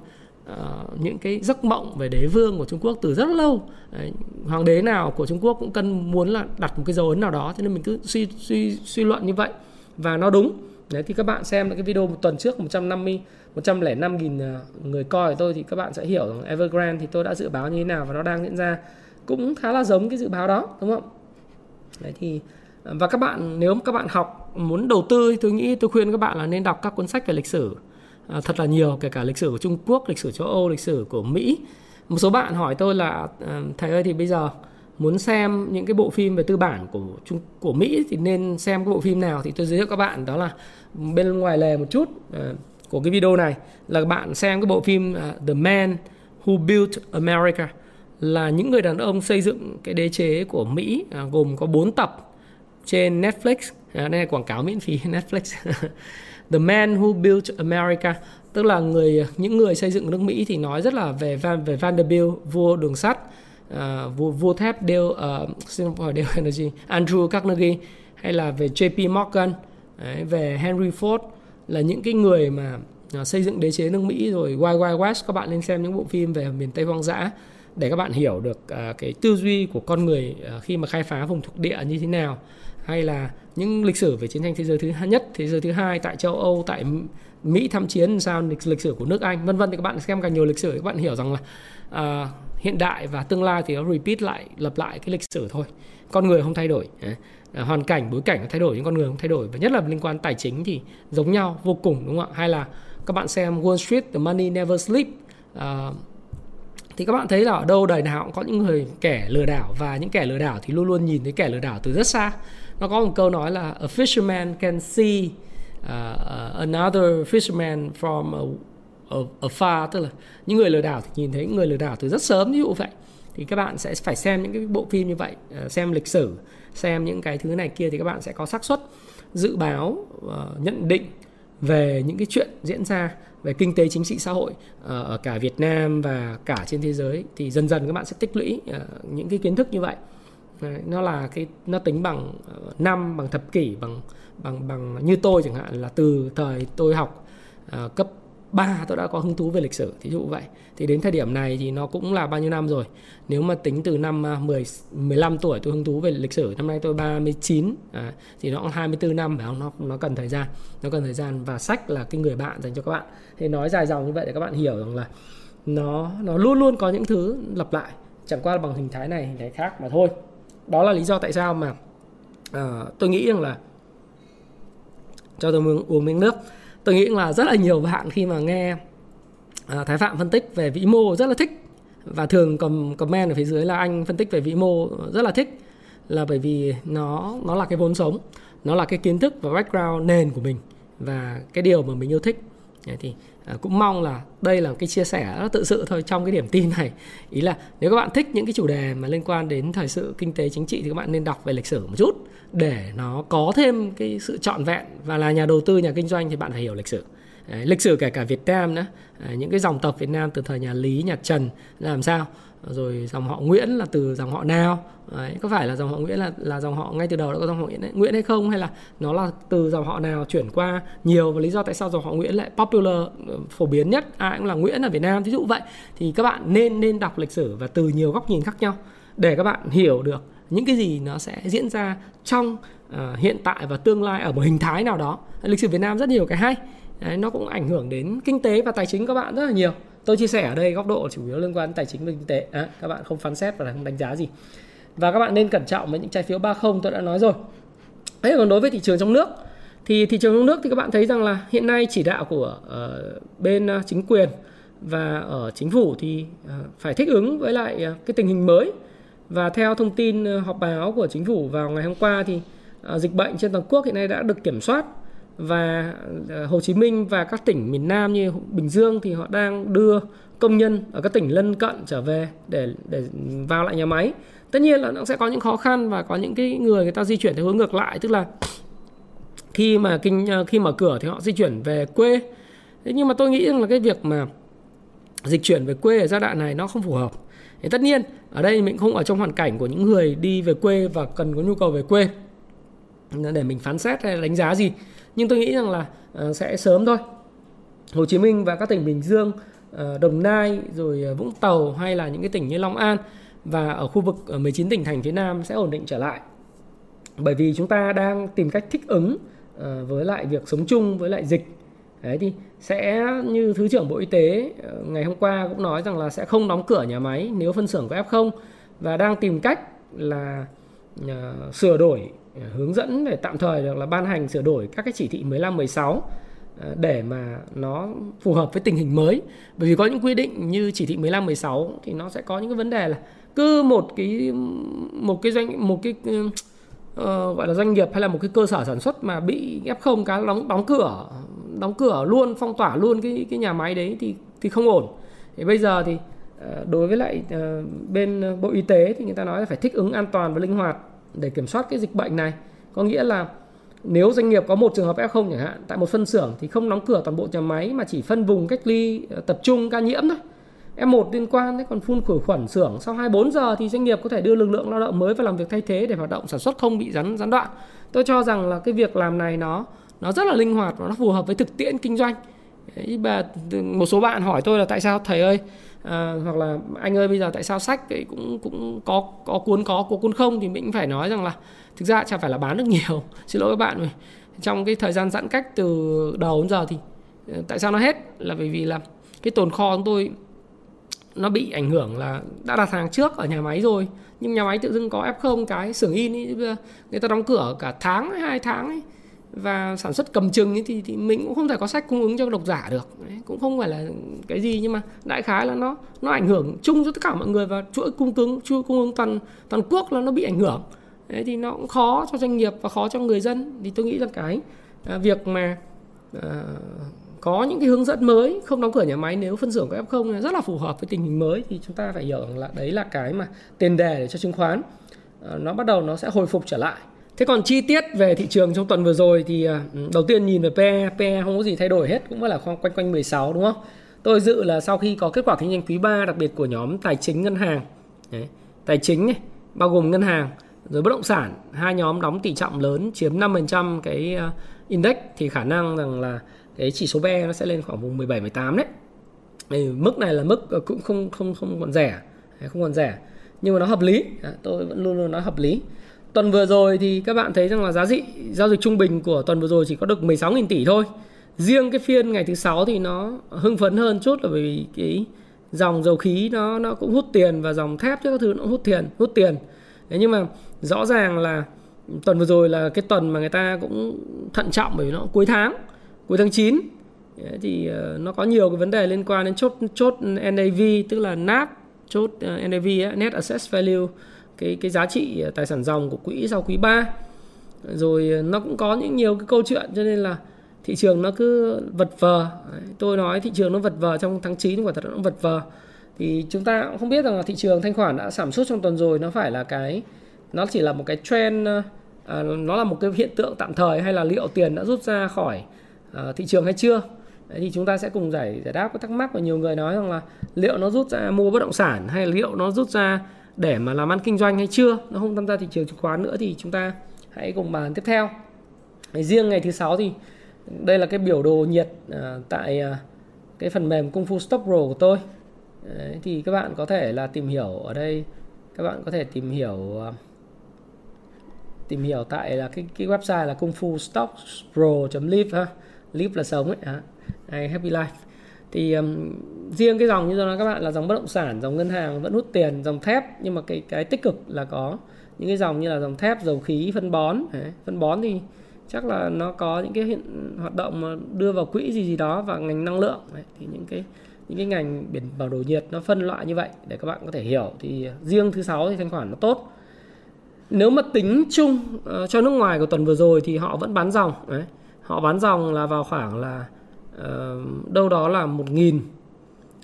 Uh, những cái giấc mộng về đế vương của Trung Quốc từ rất lâu. Đấy, hoàng đế nào của Trung Quốc cũng cần muốn là đặt một cái dấu ấn nào đó cho nên mình cứ suy suy suy luận như vậy. Và nó đúng Đấy thì các bạn xem cái video một tuần trước 150 105 nghìn à, người coi của tôi thì các bạn sẽ hiểu rằng Evergrande thì tôi đã dự báo như thế nào và nó đang diễn ra cũng khá là giống cái dự báo đó đúng không? Đấy thì à, và các bạn nếu các bạn học muốn đầu tư thì tôi nghĩ tôi khuyên các bạn là nên đọc các cuốn sách về lịch sử à, thật là nhiều kể cả lịch sử của Trung Quốc, lịch sử châu Âu, lịch sử của Mỹ. Một số bạn hỏi tôi là à, thầy ơi thì bây giờ muốn xem những cái bộ phim về tư bản của Trung của Mỹ thì nên xem cái bộ phim nào thì tôi giới thiệu các bạn. Đó là bên ngoài lề một chút uh, của cái video này là bạn xem cái bộ phim uh, The Man Who Built America là những người đàn ông xây dựng cái đế chế của Mỹ uh, gồm có 4 tập trên Netflix. À, đây là quảng cáo miễn phí Netflix. The Man Who Built America tức là người những người xây dựng nước Mỹ thì nói rất là về Van về Vanderbilt vua đường sắt uh, vua, vua thép Dale uh, xin hỏi Dale Energy Andrew Carnegie hay là về JP Morgan Đấy, về Henry Ford là những cái người mà ờ, xây dựng đế chế nước Mỹ. Rồi Wild Wild West các bạn nên xem những bộ phim về miền Tây hoang dã để các bạn hiểu được uh, cái tư duy của con người uh, khi mà khai phá vùng thuộc địa như thế nào hay là những lịch sử về chiến tranh thế giới thứ nhất thế giới thứ hai tại châu âu tại mỹ tham chiến sao lịch, lịch sử của nước anh vân vân. Thì các bạn xem càng nhiều lịch sử các bạn hiểu rằng là uh, hiện đại và tương lai thì nó repeat lại lặp lại cái lịch sử thôi. Con người không thay đổi uh, hoàn cảnh bối cảnh thay đổi nhưng con người không thay đổi. Và nhất là liên quan tài chính thì giống nhau vô cùng đúng không ạ? Hay là các bạn xem Wall Street The Money Never Sleep uh, thì các bạn thấy là ở đâu đời nào cũng có những người kẻ lừa đảo và những kẻ lừa đảo thì luôn luôn nhìn thấy kẻ lừa đảo từ rất xa. Nó có một câu nói là a fisherman can see uh, uh another fisherman from a, a, a far. Tức là những người lừa đảo thì nhìn thấy người lừa đảo từ rất sớm ví dụ vậy. Thì các bạn sẽ phải xem những cái bộ phim như vậy uh, xem lịch sử xem những cái thứ này kia thì các bạn sẽ có xác suất dự báo uh, nhận định về những cái chuyện diễn ra về kinh tế, chính trị, xã hội ờ, ở cả Việt Nam và cả trên thế giới, thì dần dần các bạn sẽ tích lũy ờ, những cái kiến thức như vậy. Nó là cái, nó tính bằng ờ, năm, bằng thập kỷ, bằng bằng bằng như tôi chẳng hạn, là từ thời tôi học cấp 3 tôi đã có hứng thú về lịch sử thí dụ vậy. Thì đến thời điểm này thì nó cũng là bao nhiêu năm rồi? Nếu mà tính từ năm à, 10 15 tuổi tôi hứng thú về lịch sử năm nay tôi 39 à, thì nó cũng 24 năm phải không? Nó nó cần thời gian nó cần thời gian và sách là cái người bạn dành cho các bạn. Thì nói dài dòng như vậy để các bạn hiểu rằng là nó nó luôn luôn có những thứ lặp lại chẳng qua là bằng hình thái này hình thái khác mà thôi. Đó là lý do tại sao mà uh, tôi nghĩ rằng là cho tôi uống, uống miếng nước tôi nghĩ là rất là nhiều bạn khi mà nghe à, Thái Phạm phân tích về vĩ mô rất là thích. Và thường comment ở phía dưới là anh phân tích về vĩ mô rất là thích là bởi vì nó nó là cái vốn sống nó là cái kiến thức và background nền của mình và cái điều mà mình yêu thích. Thì à, cũng mong là đây là cái chia sẻ rất tự sự thôi trong cái điểm tin này. Ý là nếu các bạn thích những cái chủ đề mà liên quan đến thời sự kinh tế chính trị thì các bạn nên đọc về lịch sử một chút để nó có thêm cái sự trọn vẹn. Và là nhà đầu tư nhà kinh doanh thì bạn phải hiểu lịch sử. Đấy, lịch sử kể cả Việt Nam nữa à, những cái dòng tộc Việt Nam từ thời nhà Lý nhà Trần làm sao? Rồi dòng họ Nguyễn là từ dòng họ nào. Đấy, có phải là dòng họ Nguyễn là là dòng họ ngay từ đầu đã có dòng họ Nguyễn, ấy, Nguyễn hay không? Hay là nó là từ dòng họ nào chuyển qua nhiều và lý do tại sao dòng họ Nguyễn lại popular ờ, phổ biến nhất? Ai cũng là Nguyễn ở Việt Nam. Ví dụ vậy thì các bạn nên nên đọc lịch sử và từ nhiều góc nhìn khác nhau để các bạn hiểu được những cái gì nó sẽ diễn ra trong uh, hiện tại và tương lai ở một hình thái nào đó. Lịch sử Việt Nam rất nhiều cái hay. Đấy, nó cũng ảnh hưởng đến kinh tế và tài chính các bạn rất là nhiều tôi chia sẻ ở đây góc độ chủ yếu liên quan đến tài chính và kinh tế. À, các bạn không phán xét và không đánh giá gì. Và các bạn nên cẩn trọng với những trái phiếu 30 tôi đã nói rồi. Thế còn đối với thị trường trong nước thì thị trường trong nước thì các bạn thấy rằng là hiện nay chỉ đạo của uh, bên uh, chính quyền và ở chính phủ thì uh, phải thích ứng với lại uh, cái tình hình mới. Và theo thông tin uh, họp báo của chính phủ vào ngày hôm qua thì uh, dịch bệnh trên toàn quốc hiện nay đã được kiểm soát và ờ, Hồ Chí Minh và các tỉnh miền Nam như Bình Dương thì họ đang đưa công nhân ở các tỉnh lân cận trở về để để vào lại nhà máy. Tất nhiên là nó sẽ có những khó khăn và có những cái người người ta di chuyển theo hướng ngược lại, tức là khi mà kinh ờ, khi mở cửa thì họ di chuyển về quê. Thế nhưng mà tôi nghĩ rằng là cái việc mà dịch chuyển về quê ở giai đoạn này nó không phù hợp. Thì tất nhiên, ở đây mình không ở trong hoàn cảnh của những người đi về quê và cần có nhu cầu về quê để mình phán xét hay đánh giá gì nhưng tôi nghĩ rằng là ờ, sẽ sớm thôi. Hồ Chí Minh và các tỉnh Bình Dương ờ, Đồng Nai, rồi ờ, Vũng Tàu hay là những cái tỉnh như Long An và ở khu vực ở 19 tỉnh thành phía Nam sẽ ổn định trở lại. Bởi vì chúng ta đang tìm cách thích ứng với lại việc sống chung với lại dịch. Đấy thì sẽ như Thứ trưởng Bộ Y tế ngày hôm qua cũng nói rằng là sẽ không đóng cửa nhà máy nếu phân xưởng có F0 và đang tìm cách là sửa đổi hướng dẫn để tạm thời được là ban hành sửa đổi các cái chỉ thị 15 16 à, để mà nó phù hợp với tình hình mới. Bởi vì có những quy định như chỉ thị 15 16 thì nó sẽ có những cái vấn đề là cứ một cái một cái doanh một cái uh, gọi là doanh nghiệp hay là một cái cơ sở sản xuất mà bị F0 cá đóng đóng cửa đóng cửa luôn phong tỏa luôn cái cái nhà máy đấy thì thì không ổn. Thì bây giờ thì ờ, đối với lại ờ, bên Bộ Y tế thì người ta nói là phải thích ứng an toàn và linh hoạt để kiểm soát cái dịch bệnh này có nghĩa là nếu doanh nghiệp có một trường hợp F0 chẳng hạn tại một phân xưởng thì không đóng cửa toàn bộ nhà máy mà chỉ phân vùng cách ly ờ, tập trung ca nhiễm thôi. F1 liên quan đấy còn phun khử khuẩn xưởng sau 24 giờ thì doanh nghiệp có thể đưa lực lượng lao động mới vào làm việc thay thế để hoạt động sản xuất không bị gián gián đoạn. Tôi cho rằng là cái việc làm này nó nó rất là linh hoạt và nó phù hợp với thực tiễn kinh doanh. Đấy, bà, một số bạn hỏi tôi là tại sao thầy ơi à, hoặc là anh ơi bây giờ tại sao sách thì cũng cũng có có cuốn có có cuốn không? Thì mình phải nói rằng là thực ra chẳng phải là bán được nhiều. Xin lỗi các bạn rồi. Trong cái thời gian giãn cách từ đầu đến giờ thì ờ, tại sao nó hết? Là bởi vì là cái tồn kho chúng tôi nó bị ảnh hưởng là đã đặt hàng trước ở nhà máy rồi. Nhưng nhà máy tự dưng có f0 cái xưởng in ấy, người ta đóng cửa cả tháng hai tháng ấy và sản xuất cầm chừng ấy thì, thì mình cũng không thể có sách cung ứng cho độc giả được. Đấy, cũng không phải là cái gì nhưng mà đại khái là nó nó ảnh hưởng chung cho tất cả mọi người và chuỗi cung ứng chuỗi cung ứng toàn toàn quốc là nó bị ảnh hưởng. Đấy, thì nó cũng khó cho doanh nghiệp và khó cho người dân. Thì tôi nghĩ là cái à, việc mà à, có những cái hướng dẫn mới không đóng cửa nhà máy nếu phân xưởng có F0 là rất là phù hợp với tình hình mới thì chúng ta phải hiểu rằng là đấy là cái mà tiền đề để cho chứng khoán. À, nó bắt đầu nó sẽ hồi phục trở lại. Thế còn chi tiết về thị trường trong tuần vừa rồi thì à, ừ, đầu tiên nhìn về PE, PE không có gì thay đổi hết cũng là quanh quanh 16 đúng không? Tôi dự là sau khi có kết quả kinh doanh quý 3 đặc biệt của nhóm tài chính ngân hàng, đấy, tài chính này, bao gồm ngân hàng rồi bất động sản, hai nhóm đóng tỷ trọng lớn chiếm 5% cái à, index thì khả năng rằng là cái chỉ số PE nó sẽ lên khoảng vùng 17 18 đấy. Thì mức này là mức ờ, cũng không không không còn rẻ, không còn rẻ nhưng mà nó hợp lý, à, tôi vẫn luôn luôn nói hợp lý tuần vừa rồi thì các bạn thấy rằng là giá trị giao dịch trung bình của tuần vừa rồi chỉ có được 16.000 tỷ thôi. Riêng cái phiên ngày thứ sáu thì nó hưng phấn hơn chút là bởi vì cái dòng dầu khí nó nó cũng hút tiền và dòng thép chứ các thứ nó cũng hút tiền, hút tiền. Thế nhưng mà rõ ràng là tuần vừa rồi là cái tuần mà người ta cũng thận trọng bởi vì nó cuối tháng, cuối tháng 9 thì ờ, nó có nhiều cái vấn đề liên quan đến chốt chốt NAV tức là NAV chốt ờ, NAV NAV Net Asset Value cái cái giá trị ờ, tài sản dòng của quỹ sau quý 3 rồi ờ, nó cũng có những nhiều cái câu chuyện cho nên là thị trường nó cứ vật vờ. Tôi nói thị trường nó vật vờ trong tháng 9 quả thật nó vật vờ. Thì chúng ta cũng không biết rằng là thị trường thanh khoản đã giảm sút trong tuần rồi nó phải là cái nó chỉ là một cái trend ờ, à, nó là một cái hiện tượng tạm thời hay là liệu tiền đã rút ra khỏi à, thị trường hay chưa? Đấy, thì chúng ta sẽ cùng giải giải đáp cái thắc mắc của nhiều người nói rằng là liệu nó rút ra mua bất động sản hay liệu nó rút ra để mà làm ăn kinh doanh hay chưa? Nó không tham gia thị trường chứng khoán nữa thì chúng ta hãy cùng bàn tiếp theo. Riêng ngày thứ sáu thì đây là cái biểu đồ nhiệt à, tại à, cái phần mềm Kung Fu Stop Pro của tôi. Đấy, thì các bạn có thể là tìm hiểu ở đây. Các bạn có thể tìm hiểu à, tìm hiểu tại là cái cái website là kung fu stock pro.live ha. Live là sống ấy hả? Happy life thì um, riêng cái dòng như tôi nói các bạn là dòng bất động sản dòng ngân hàng vẫn hút tiền dòng thép nhưng mà cái cái tích cực là có những cái dòng như là dòng thép dầu khí phân bón Đấy. phân bón thì chắc là nó có những cái hiện hoạt động mà đưa vào quỹ gì gì đó và ngành năng lượng Đấy. thì những cái những cái ngành biển bảo đồ nhiệt nó phân loại như vậy để các bạn có thể hiểu thì riêng thứ sáu thì thanh khoản nó tốt nếu mà tính chung uh, cho nước ngoài của tuần vừa rồi thì họ vẫn bán dòng Đấy. họ bán dòng là vào khoảng là Ờ, đâu đó là một nghìn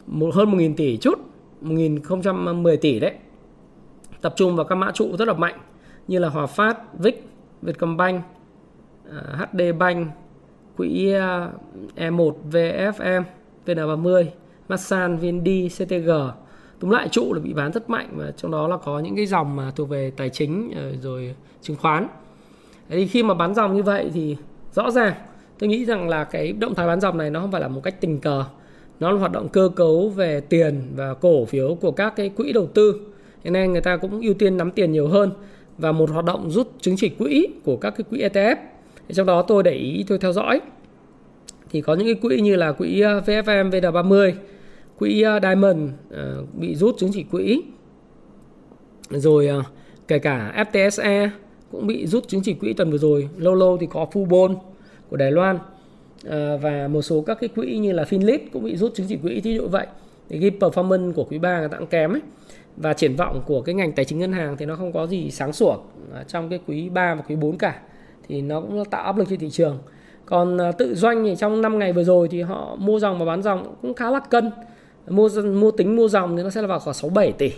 một hơn một nghìn tỷ chút một nghìn không trăm mười tỷ đấy. Tập trung vào các mã trụ rất là mạnh như là Hòa Phát, Vic, Vietcombank, ờ, uh, HD Bank, quỹ uh, E1, VFM, VN30, Masan, VND, CTG túm lại trụ là bị bán rất mạnh và trong đó là có những cái dòng mà thuộc về tài chính ờ, rồi chứng khoán. Thì khi mà bán dòng như vậy thì rõ ràng tôi nghĩ rằng là cái động thái bán dòng này nó không phải là một cách tình cờ. Nó là hoạt động cơ cấu về tiền và cổ phiếu của các cái quỹ đầu tư. Hiện nay người ta cũng ưu tiên nắm tiền nhiều hơn và một hoạt động rút chứng chỉ quỹ của các cái quỹ ETF trong đó tôi để ý, tôi theo dõi. Thì có những cái quỹ như là quỹ ờ, VFM VN30 quỹ ờ, Diamond ờ, bị rút chứng chỉ quỹ. Rồi kể cả FTSE cũng bị rút chứng chỉ quỹ tuần vừa rồi. Lâu lâu thì có Fubon của Đài Loan à, và một số các cái quỹ như là Finlit cũng bị rút chứng chỉ quỹ thí dụ vậy. Thì cái performance của quý 3 người ta cũng kém ấy. Và triển vọng của cái ngành tài chính ngân hàng thì nó không có gì sáng sủa à, trong cái quý 3 và quý 4 cả. Thì nó cũng tạo áp lực cho thị trường. Còn à, tự doanh thì trong 5 ngày vừa rồi thì họ mua dòng và bán dòng cũng khá lắc cân. Mua mua tính mua dòng thì nó sẽ là vào khoảng 67 tỷ.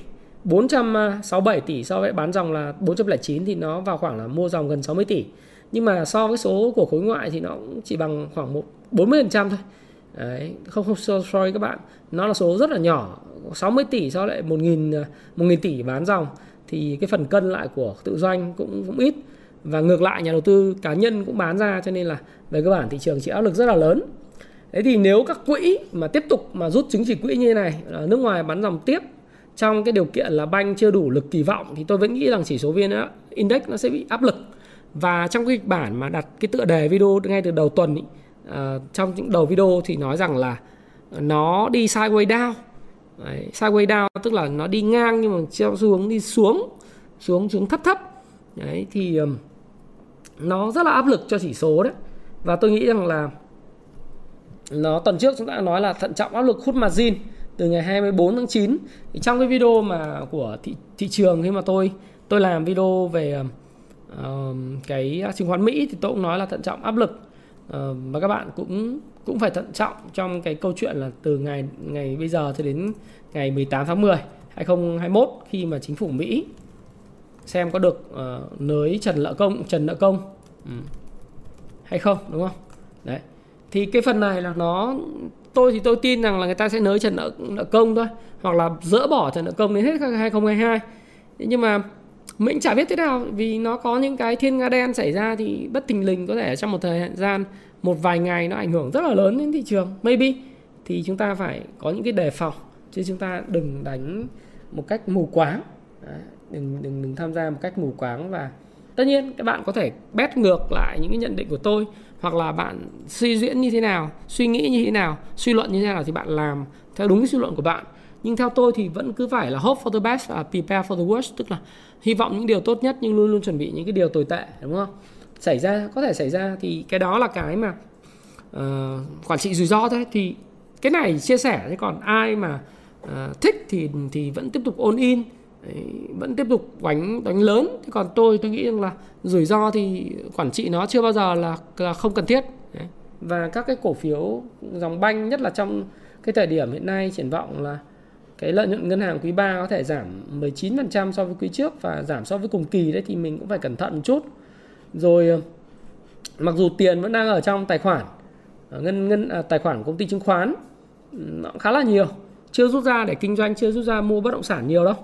467 à, tỷ so với bán dòng là 409 thì nó vào khoảng là mua dòng gần 60 tỷ nhưng mà so với số của khối ngoại thì nó cũng chỉ bằng khoảng một 40% thôi. Đấy, không không sorry các bạn. Nó là số rất là nhỏ 60 tỷ so lại 1.000 1.000 tỷ bán dòng. Thì cái phần cân lại của tự doanh cũng cũng ít. Và ngược lại nhà đầu tư cá nhân cũng bán ra cho nên là về cơ bản thị trường chịu áp lực rất là lớn. Thế thì nếu các quỹ mà tiếp tục mà rút chứng chỉ quỹ như thế này, nước ngoài bán dòng tiếp trong cái điều kiện là banh chưa đủ lực kỳ vọng thì tôi vẫn nghĩ rằng chỉ số VN Index nó sẽ bị áp lực. Và trong cái kịch bản mà đặt cái tựa đề video ngay từ đầu tuần ý, uh, trong những đầu video thì nói rằng là nó đi sideways down. Đấy, sideways down tức là nó đi ngang nhưng mà treo xuống đi xuống xuống xuống thấp thấp. Đấy thì um, nó rất là áp lực cho chỉ số đấy. Và tôi nghĩ rằng là nó tuần trước chúng ta nói là thận trọng áp lực hút margin từ ngày 24 tháng 9 thì trong cái video mà của thị thị trường khi mà tôi tôi làm video về uh, cái chứng khoán Mỹ thì tôi cũng nói là thận trọng áp lực. Uh, và các bạn cũng cũng phải thận trọng trong cái câu chuyện là từ ngày ngày bây giờ cho đến ngày 18 tháng 10 2021 khi mà chính phủ Mỹ xem có được uh, nới trần nợ công trần nợ công ừ. hay không đúng không? Đấy. Thì cái phần này là nó tôi thì tôi tin rằng là người ta sẽ nới trần nợ, nợ công thôi hoặc là dỡ bỏ trần nợ công đến hết 2022 nhưng mà mình chả biết thế nào vì nó có những cái thiên nga đen xảy ra thì bất thình lình có thể trong một thời gian một vài ngày nó ảnh hưởng rất là lớn đến thị trường. Maybe thì chúng ta phải có những cái đề phòng chứ chúng ta đừng đánh một cách mù quáng. Đấy, đừng đừng đừng tham gia một cách mù quáng và tất nhiên các bạn có thể bét ngược lại những cái nhận định của tôi hoặc là bạn suy diễn như thế nào suy nghĩ như thế nào suy luận như thế nào thì bạn làm theo đúng cái suy luận của bạn nhưng theo tôi thì vẫn cứ phải là hope for the best và prepare for the worst tức là hy vọng những điều tốt nhất nhưng luôn luôn chuẩn bị những cái điều tồi tệ đúng không? Xảy ra có thể xảy ra thì cái đó là cái mà uh, quản trị rủi ro thôi. Thì cái này chia sẻ chứ còn ai mà uh, thích thì thì vẫn tiếp tục ôn in Đấy, vẫn tiếp tục đánh đánh lớn. Thế còn tôi tôi nghĩ rằng là rủi ro thì quản trị nó chưa bao giờ là, là không cần thiết Đấy. và các cái cổ phiếu dòng banh nhất là trong cái thời điểm hiện nay triển vọng là cái lợi nhuận ngân hàng quý 3 có thể giảm 19% so với quý trước và giảm so với cùng kỳ đấy thì mình cũng phải cẩn thận một chút. Rồi ờ, mặc dù tiền vẫn đang ở trong tài khoản ờ, ngân ngân à, tài khoản công ty chứng khoán nó khá là nhiều, chưa rút ra để kinh doanh, chưa rút ra mua bất động sản nhiều đâu.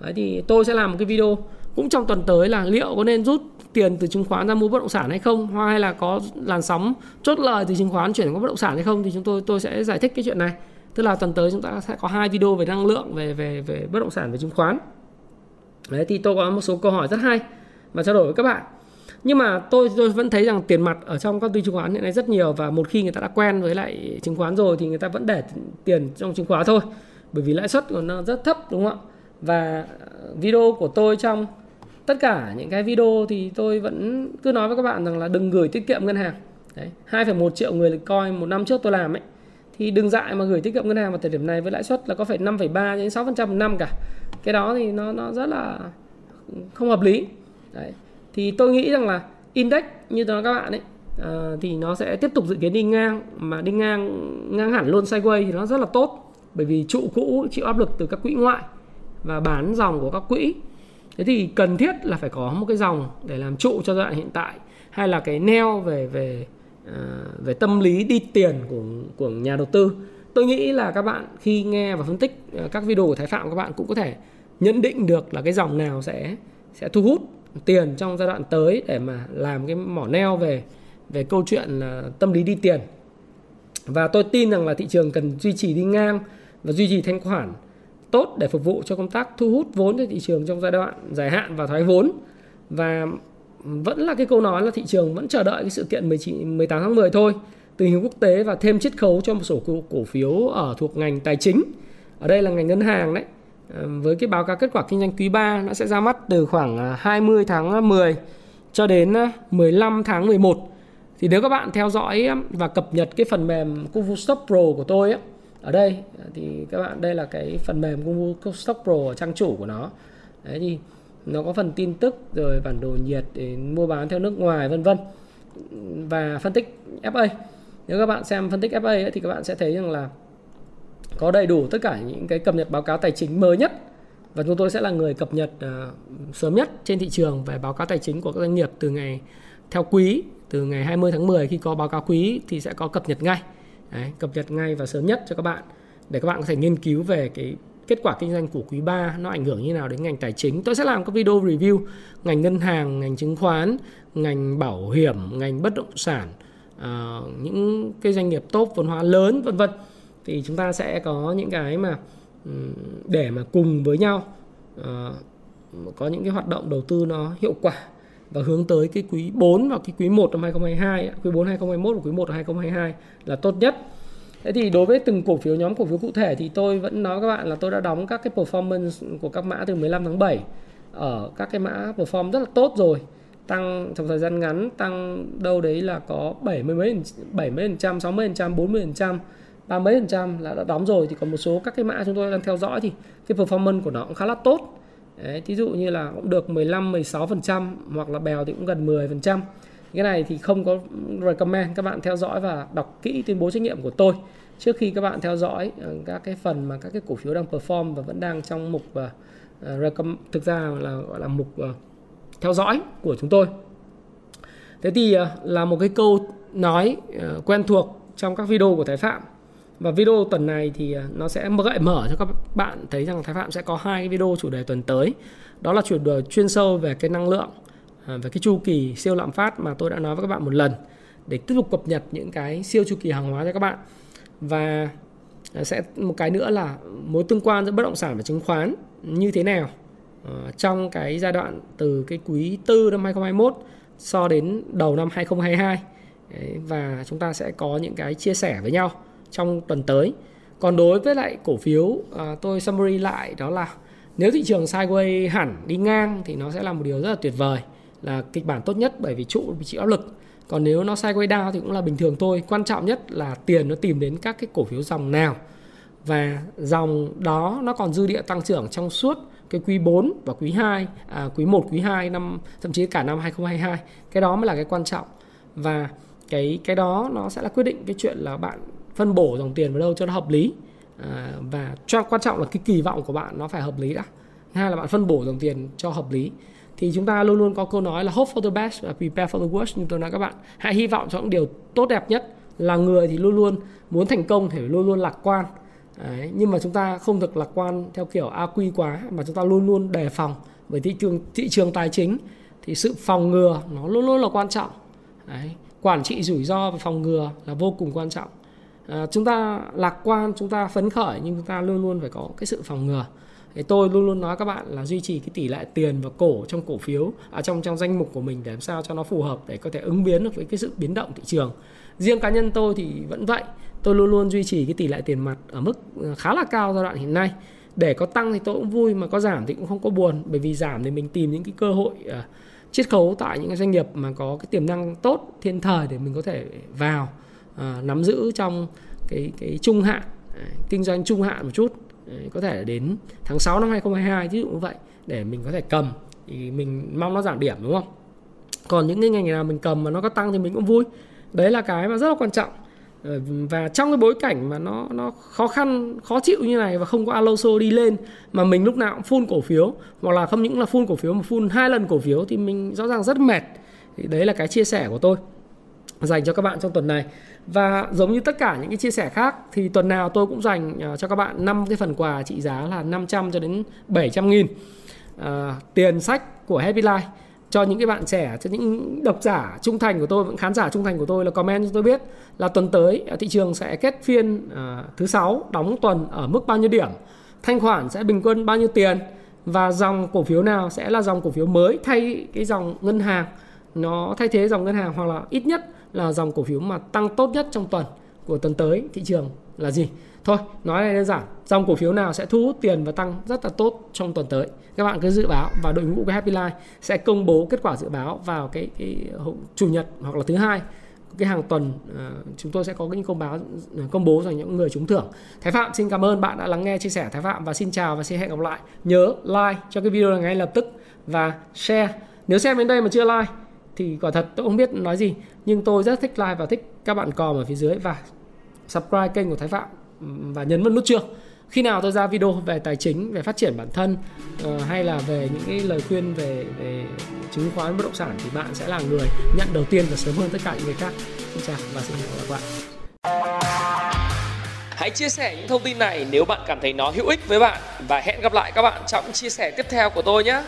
Đấy thì tôi sẽ làm một cái video cũng trong tuần tới là liệu có nên rút tiền từ chứng khoán ra mua bất động sản hay không hoặc hay là có làn sóng chốt lời từ chứng khoán chuyển qua bất động sản hay không thì chúng tôi tôi sẽ giải thích cái chuyện này tức là tuần tới chúng ta sẽ có hai video về năng lượng về về về bất động sản về chứng khoán. Đấy thì tôi có một số câu hỏi rất hay và trao đổi với các bạn. Nhưng mà tôi tôi vẫn thấy rằng tiền mặt ở trong các ty chứng khoán hiện nay rất nhiều và một khi người ta đã quen với lại chứng khoán rồi thì người ta vẫn để tiền trong chứng khoán thôi. Bởi vì lãi suất của nó rất thấp đúng không ạ? Và ờ, video của tôi trong tất cả những cái video thì tôi vẫn cứ nói với các bạn rằng là đừng gửi tiết kiệm ngân hàng. Đấy 2,1 triệu người coi một năm trước tôi làm ấy thì đừng dại mà gửi tiết kiệm ngân hàng vào thời điểm này với lãi suất là có phải 5,3 đến 6% một năm cả. Cái đó thì nó nó rất là không hợp lý. Đấy. Thì tôi nghĩ rằng là index như tôi nói các bạn ấy à, thì nó sẽ tiếp tục dự kiến đi ngang mà đi ngang ngang hẳn luôn sideways thì nó rất là tốt. Bởi vì trụ cũ chịu áp lực từ các quỹ ngoại và bán dòng của các quỹ. Thế thì cần thiết là phải có một cái dòng để làm trụ cho giai đoạn hiện tại hay là cái neo về về À, về tâm lý đi tiền của của nhà đầu tư tôi nghĩ là các bạn khi nghe và phân tích ờ, các video của Thái Phạm các bạn cũng có thể nhận định được là cái dòng nào sẽ sẽ thu hút tiền trong giai đoạn tới để mà làm cái mỏ neo về về câu chuyện là tâm lý đi tiền. Và tôi tin rằng là thị trường cần duy trì đi ngang và duy trì thanh khoản tốt để phục vụ cho công tác thu hút vốn cho thị trường trong giai đoạn dài hạn và thoái vốn. Và vẫn là cái câu nói là thị trường vẫn chờ đợi cái sự kiện 19, 18 tháng 10 thôi. Tình hình quốc tế và thêm chiết khấu cho một số cổ, cổ phiếu ở thuộc ngành tài chính. Ở đây là ngành ngân hàng đấy. Ờ, với cái báo cáo kết quả kinh doanh quý 3 nó sẽ ra mắt từ khoảng à, 20 tháng 10 cho đến à, 15 tháng 11 thì nếu các bạn theo dõi à, và cập nhật cái phần mềm Kung Stock Pro của tôi ấy, ở đây thì các bạn đây là cái phần mềm Kung Stock Pro ở trang chủ của nó. Đấy thì nó có phần tin tức rồi bản đồ nhiệt để mua bán theo nước ngoài vân vân. Và phân tích FA nếu các bạn xem phân tích FA ấy, thì các bạn sẽ thấy rằng là có đầy đủ tất cả những cái cập nhật báo cáo tài chính mới nhất. Và chúng tôi sẽ là người cập nhật uh, sớm nhất trên thị trường về báo cáo tài chính của các doanh nghiệp từ ngày theo quý từ ngày 20 tháng 10 khi có báo cáo quý thì sẽ có cập nhật ngay. Đấy, cập nhật ngay và sớm nhất cho các bạn để các bạn có thể nghiên cứu về cái kết quả kinh doanh của quý 3 nó ảnh hưởng như nào đến ngành tài chính. Tôi sẽ làm các video review ngành ngân hàng, ngành chứng khoán, ngành bảo hiểm, ngành bất động sản, uh, những cái doanh nghiệp top vốn hóa lớn vân vân thì chúng ta sẽ có những cái mà um, để mà cùng với nhau uh, có những cái hoạt động đầu tư nó hiệu quả và hướng tới cái quý 4 và cái quý 1 năm 2022, quý 4 2021 và quý 1 2022 là tốt nhất. Thế thì đối với từng cổ phiếu nhóm cổ phiếu cụ thể thì tôi vẫn nói các bạn là tôi đã đóng các cái performance của các mã từ 15 tháng 7 ở các cái mã perform rất là tốt rồi. Tăng trong thời gian ngắn tăng đâu đấy là có 70 mấy 70 phần trăm 60 phần trăm 40 phần trăm ba mấy phần trăm là đã đóng rồi. Thì còn một số các cái mã chúng tôi đang theo dõi thì cái performance của nó cũng khá là tốt. Đấy, thí dụ như là cũng được 15 16 phần trăm hoặc là bèo thì cũng gần 10 phần trăm cái này thì không có recommend các bạn theo dõi và đọc kỹ tuyên bố trách nhiệm của tôi. Trước khi các bạn theo dõi ờ, các cái phần mà các cái cổ phiếu đang perform và vẫn đang trong mục ờ, ờ, recommend thực ra là, gọi là mục theo dõi của chúng tôi. Thế thì là một cái câu nói quen thuộc trong các video của Thái Phạm. Và video tuần này thì nó sẽ gợi mở cho các bạn thấy rằng Thái Phạm sẽ có hai cái video chủ đề tuần tới. Đó là chủ đề chuyên sâu về cái năng lượng. À, về cái chu kỳ siêu lạm phát mà tôi đã nói với các bạn một lần để tiếp tục cập nhật những cái siêu chu kỳ hàng hóa cho các bạn. Và à, sẽ một cái nữa là mối tương quan giữa bất động sản và chứng khoán như thế nào à, trong cái giai đoạn từ cái quý tư năm 2021 so đến đầu năm 2022 Đấy, và chúng ta sẽ có những cái chia sẻ với nhau trong tuần tới. Còn đối với lại cổ phiếu tôi summary lại đó là nếu thị trường sideways hẳn đi ngang thì nó sẽ là một điều rất là tuyệt vời là kịch bản tốt nhất bởi vì trụ bị chịu áp lực. Còn nếu nó sideways down thì cũng là bình thường thôi. Quan trọng nhất là tiền nó tìm đến các cái cổ phiếu dòng nào. Và dòng đó nó còn dư địa tăng trưởng trong suốt cái quý 4 và quý 2 à, quý 1 quý 2 năm thậm chí cả năm 2022 cái đó mới là cái quan trọng. Và cái cái đó nó sẽ là quyết định cái chuyện là bạn phân bổ dòng tiền vào đâu cho nó hợp lý. À, và cho quan trọng là cái kỳ vọng của bạn nó phải hợp lý đã. Hai là bạn phân bổ dòng tiền cho hợp lý thì chúng ta luôn luôn có câu nói là hope for the best và prepare for the worst nhưng tôi nói các bạn hãy hy vọng cho những điều tốt đẹp nhất là người thì luôn luôn muốn thành công thì phải luôn luôn lạc quan. Đấy, nhưng mà chúng ta không được lạc quan theo kiểu à, AQ quá mà chúng ta luôn luôn đề phòng bởi thị trường thị trường tài chính. Thì sự phòng ngừa nó luôn luôn là quan trọng. Đấy, quản trị rủi ro và phòng ngừa là vô cùng quan trọng. À, chúng ta lạc quan chúng ta phấn khởi nhưng chúng ta luôn luôn phải có cái sự phòng ngừa thì tôi luôn luôn nói các bạn là duy trì cái tỷ lệ tiền và cổ trong cổ phiếu à, trong trong danh mục của mình để làm sao cho nó phù hợp để có thể ứng biến được với cái sự biến động thị trường. Riêng cá nhân tôi thì vẫn vậy tôi luôn luôn duy trì cái tỷ lệ tiền mặt ở mức à, khá là cao giai đoạn hiện nay. Để có tăng thì tôi cũng vui mà có giảm thì cũng không có buồn bởi vì giảm thì mình tìm những cái cơ hội uh, chiết khấu tại những cái doanh nghiệp mà có cái tiềm năng tốt thiên thời để mình có thể vào uh, nắm giữ trong cái cái trung hạn uh, kinh doanh trung hạn một chút có thể đến tháng 6 năm 2022 ví dụ như vậy, để mình có thể cầm. Thì mình mong nó giảm điểm, đúng không? Còn những cái ngành nào mình cầm mà nó có tăng thì mình cũng vui. Đấy là cái mà rất là quan trọng. Ờ, và trong cái bối cảnh mà nó nó khó khăn, khó chịu như này và không có Alonso đi lên mà mình lúc nào cũng full cổ phiếu, hoặc là không những là full cổ phiếu mà full hai lần cổ phiếu thì mình rõ ràng rất mệt. Thì đấy là cái chia sẻ của tôi dành cho các bạn trong tuần này và giống như tất cả những cái chia sẻ khác thì tuần nào tôi cũng dành ờ, cho các bạn năm cái phần quà trị giá là 500 cho đến 700 nghìn. À, tiền sách của Happy Life. Cho những cái bạn trẻ cho những độc giả trung thành của tôi khán giả trung thành của tôi là comment cho tôi biết là tuần tới ờ, thị trường sẽ kết phiên à, thứ sáu đóng tuần ở mức bao nhiêu điểm thanh khoản sẽ bình quân bao nhiêu tiền và dòng cổ phiếu nào sẽ là dòng cổ phiếu mới thay cái dòng ngân hàng. Nó thay thế dòng ngân hàng hoặc là ít nhất là dòng cổ phiếu mà tăng tốt nhất trong tuần của tuần tới thị trường là gì? Thôi nói này đơn giản dòng cổ phiếu nào sẽ thu hút tiền và tăng rất là tốt trong tuần tới? Các bạn cứ dự báo và đội ngũ của Happy Life sẽ công bố kết quả dự báo vào cái, cái chủ nhật hoặc là thứ hai. Cái hàng tuần uh, chúng tôi sẽ có những công báo ờ, công bố dành những người trúng thưởng. Thái Phạm xin cảm ơn bạn đã lắng nghe chia sẻ Thái Phạm và xin chào và xin hẹn gặp lại. Nhớ like cho cái video này ngay lập tức và share. Nếu xem đến đây mà chưa like thì quả thật tôi không biết nói gì nhưng tôi rất thích like và thích các bạn comment ở phía dưới và subscribe kênh của Thái Phạm và nhấn vào nút chuông. Khi nào tôi ra video về tài chính về phát triển bản thân uh, hay là về những cái lời khuyên về về chứng khoán bất động sản thì bạn sẽ là người nhận đầu tiên và sớm hơn tất cả những người khác. Xin chào và xin hẹn gặp lại Hãy chia sẻ những thông tin này nếu bạn cảm thấy nó hữu ích với bạn và hẹn gặp lại các bạn trong chia sẻ tiếp theo của tôi nhé.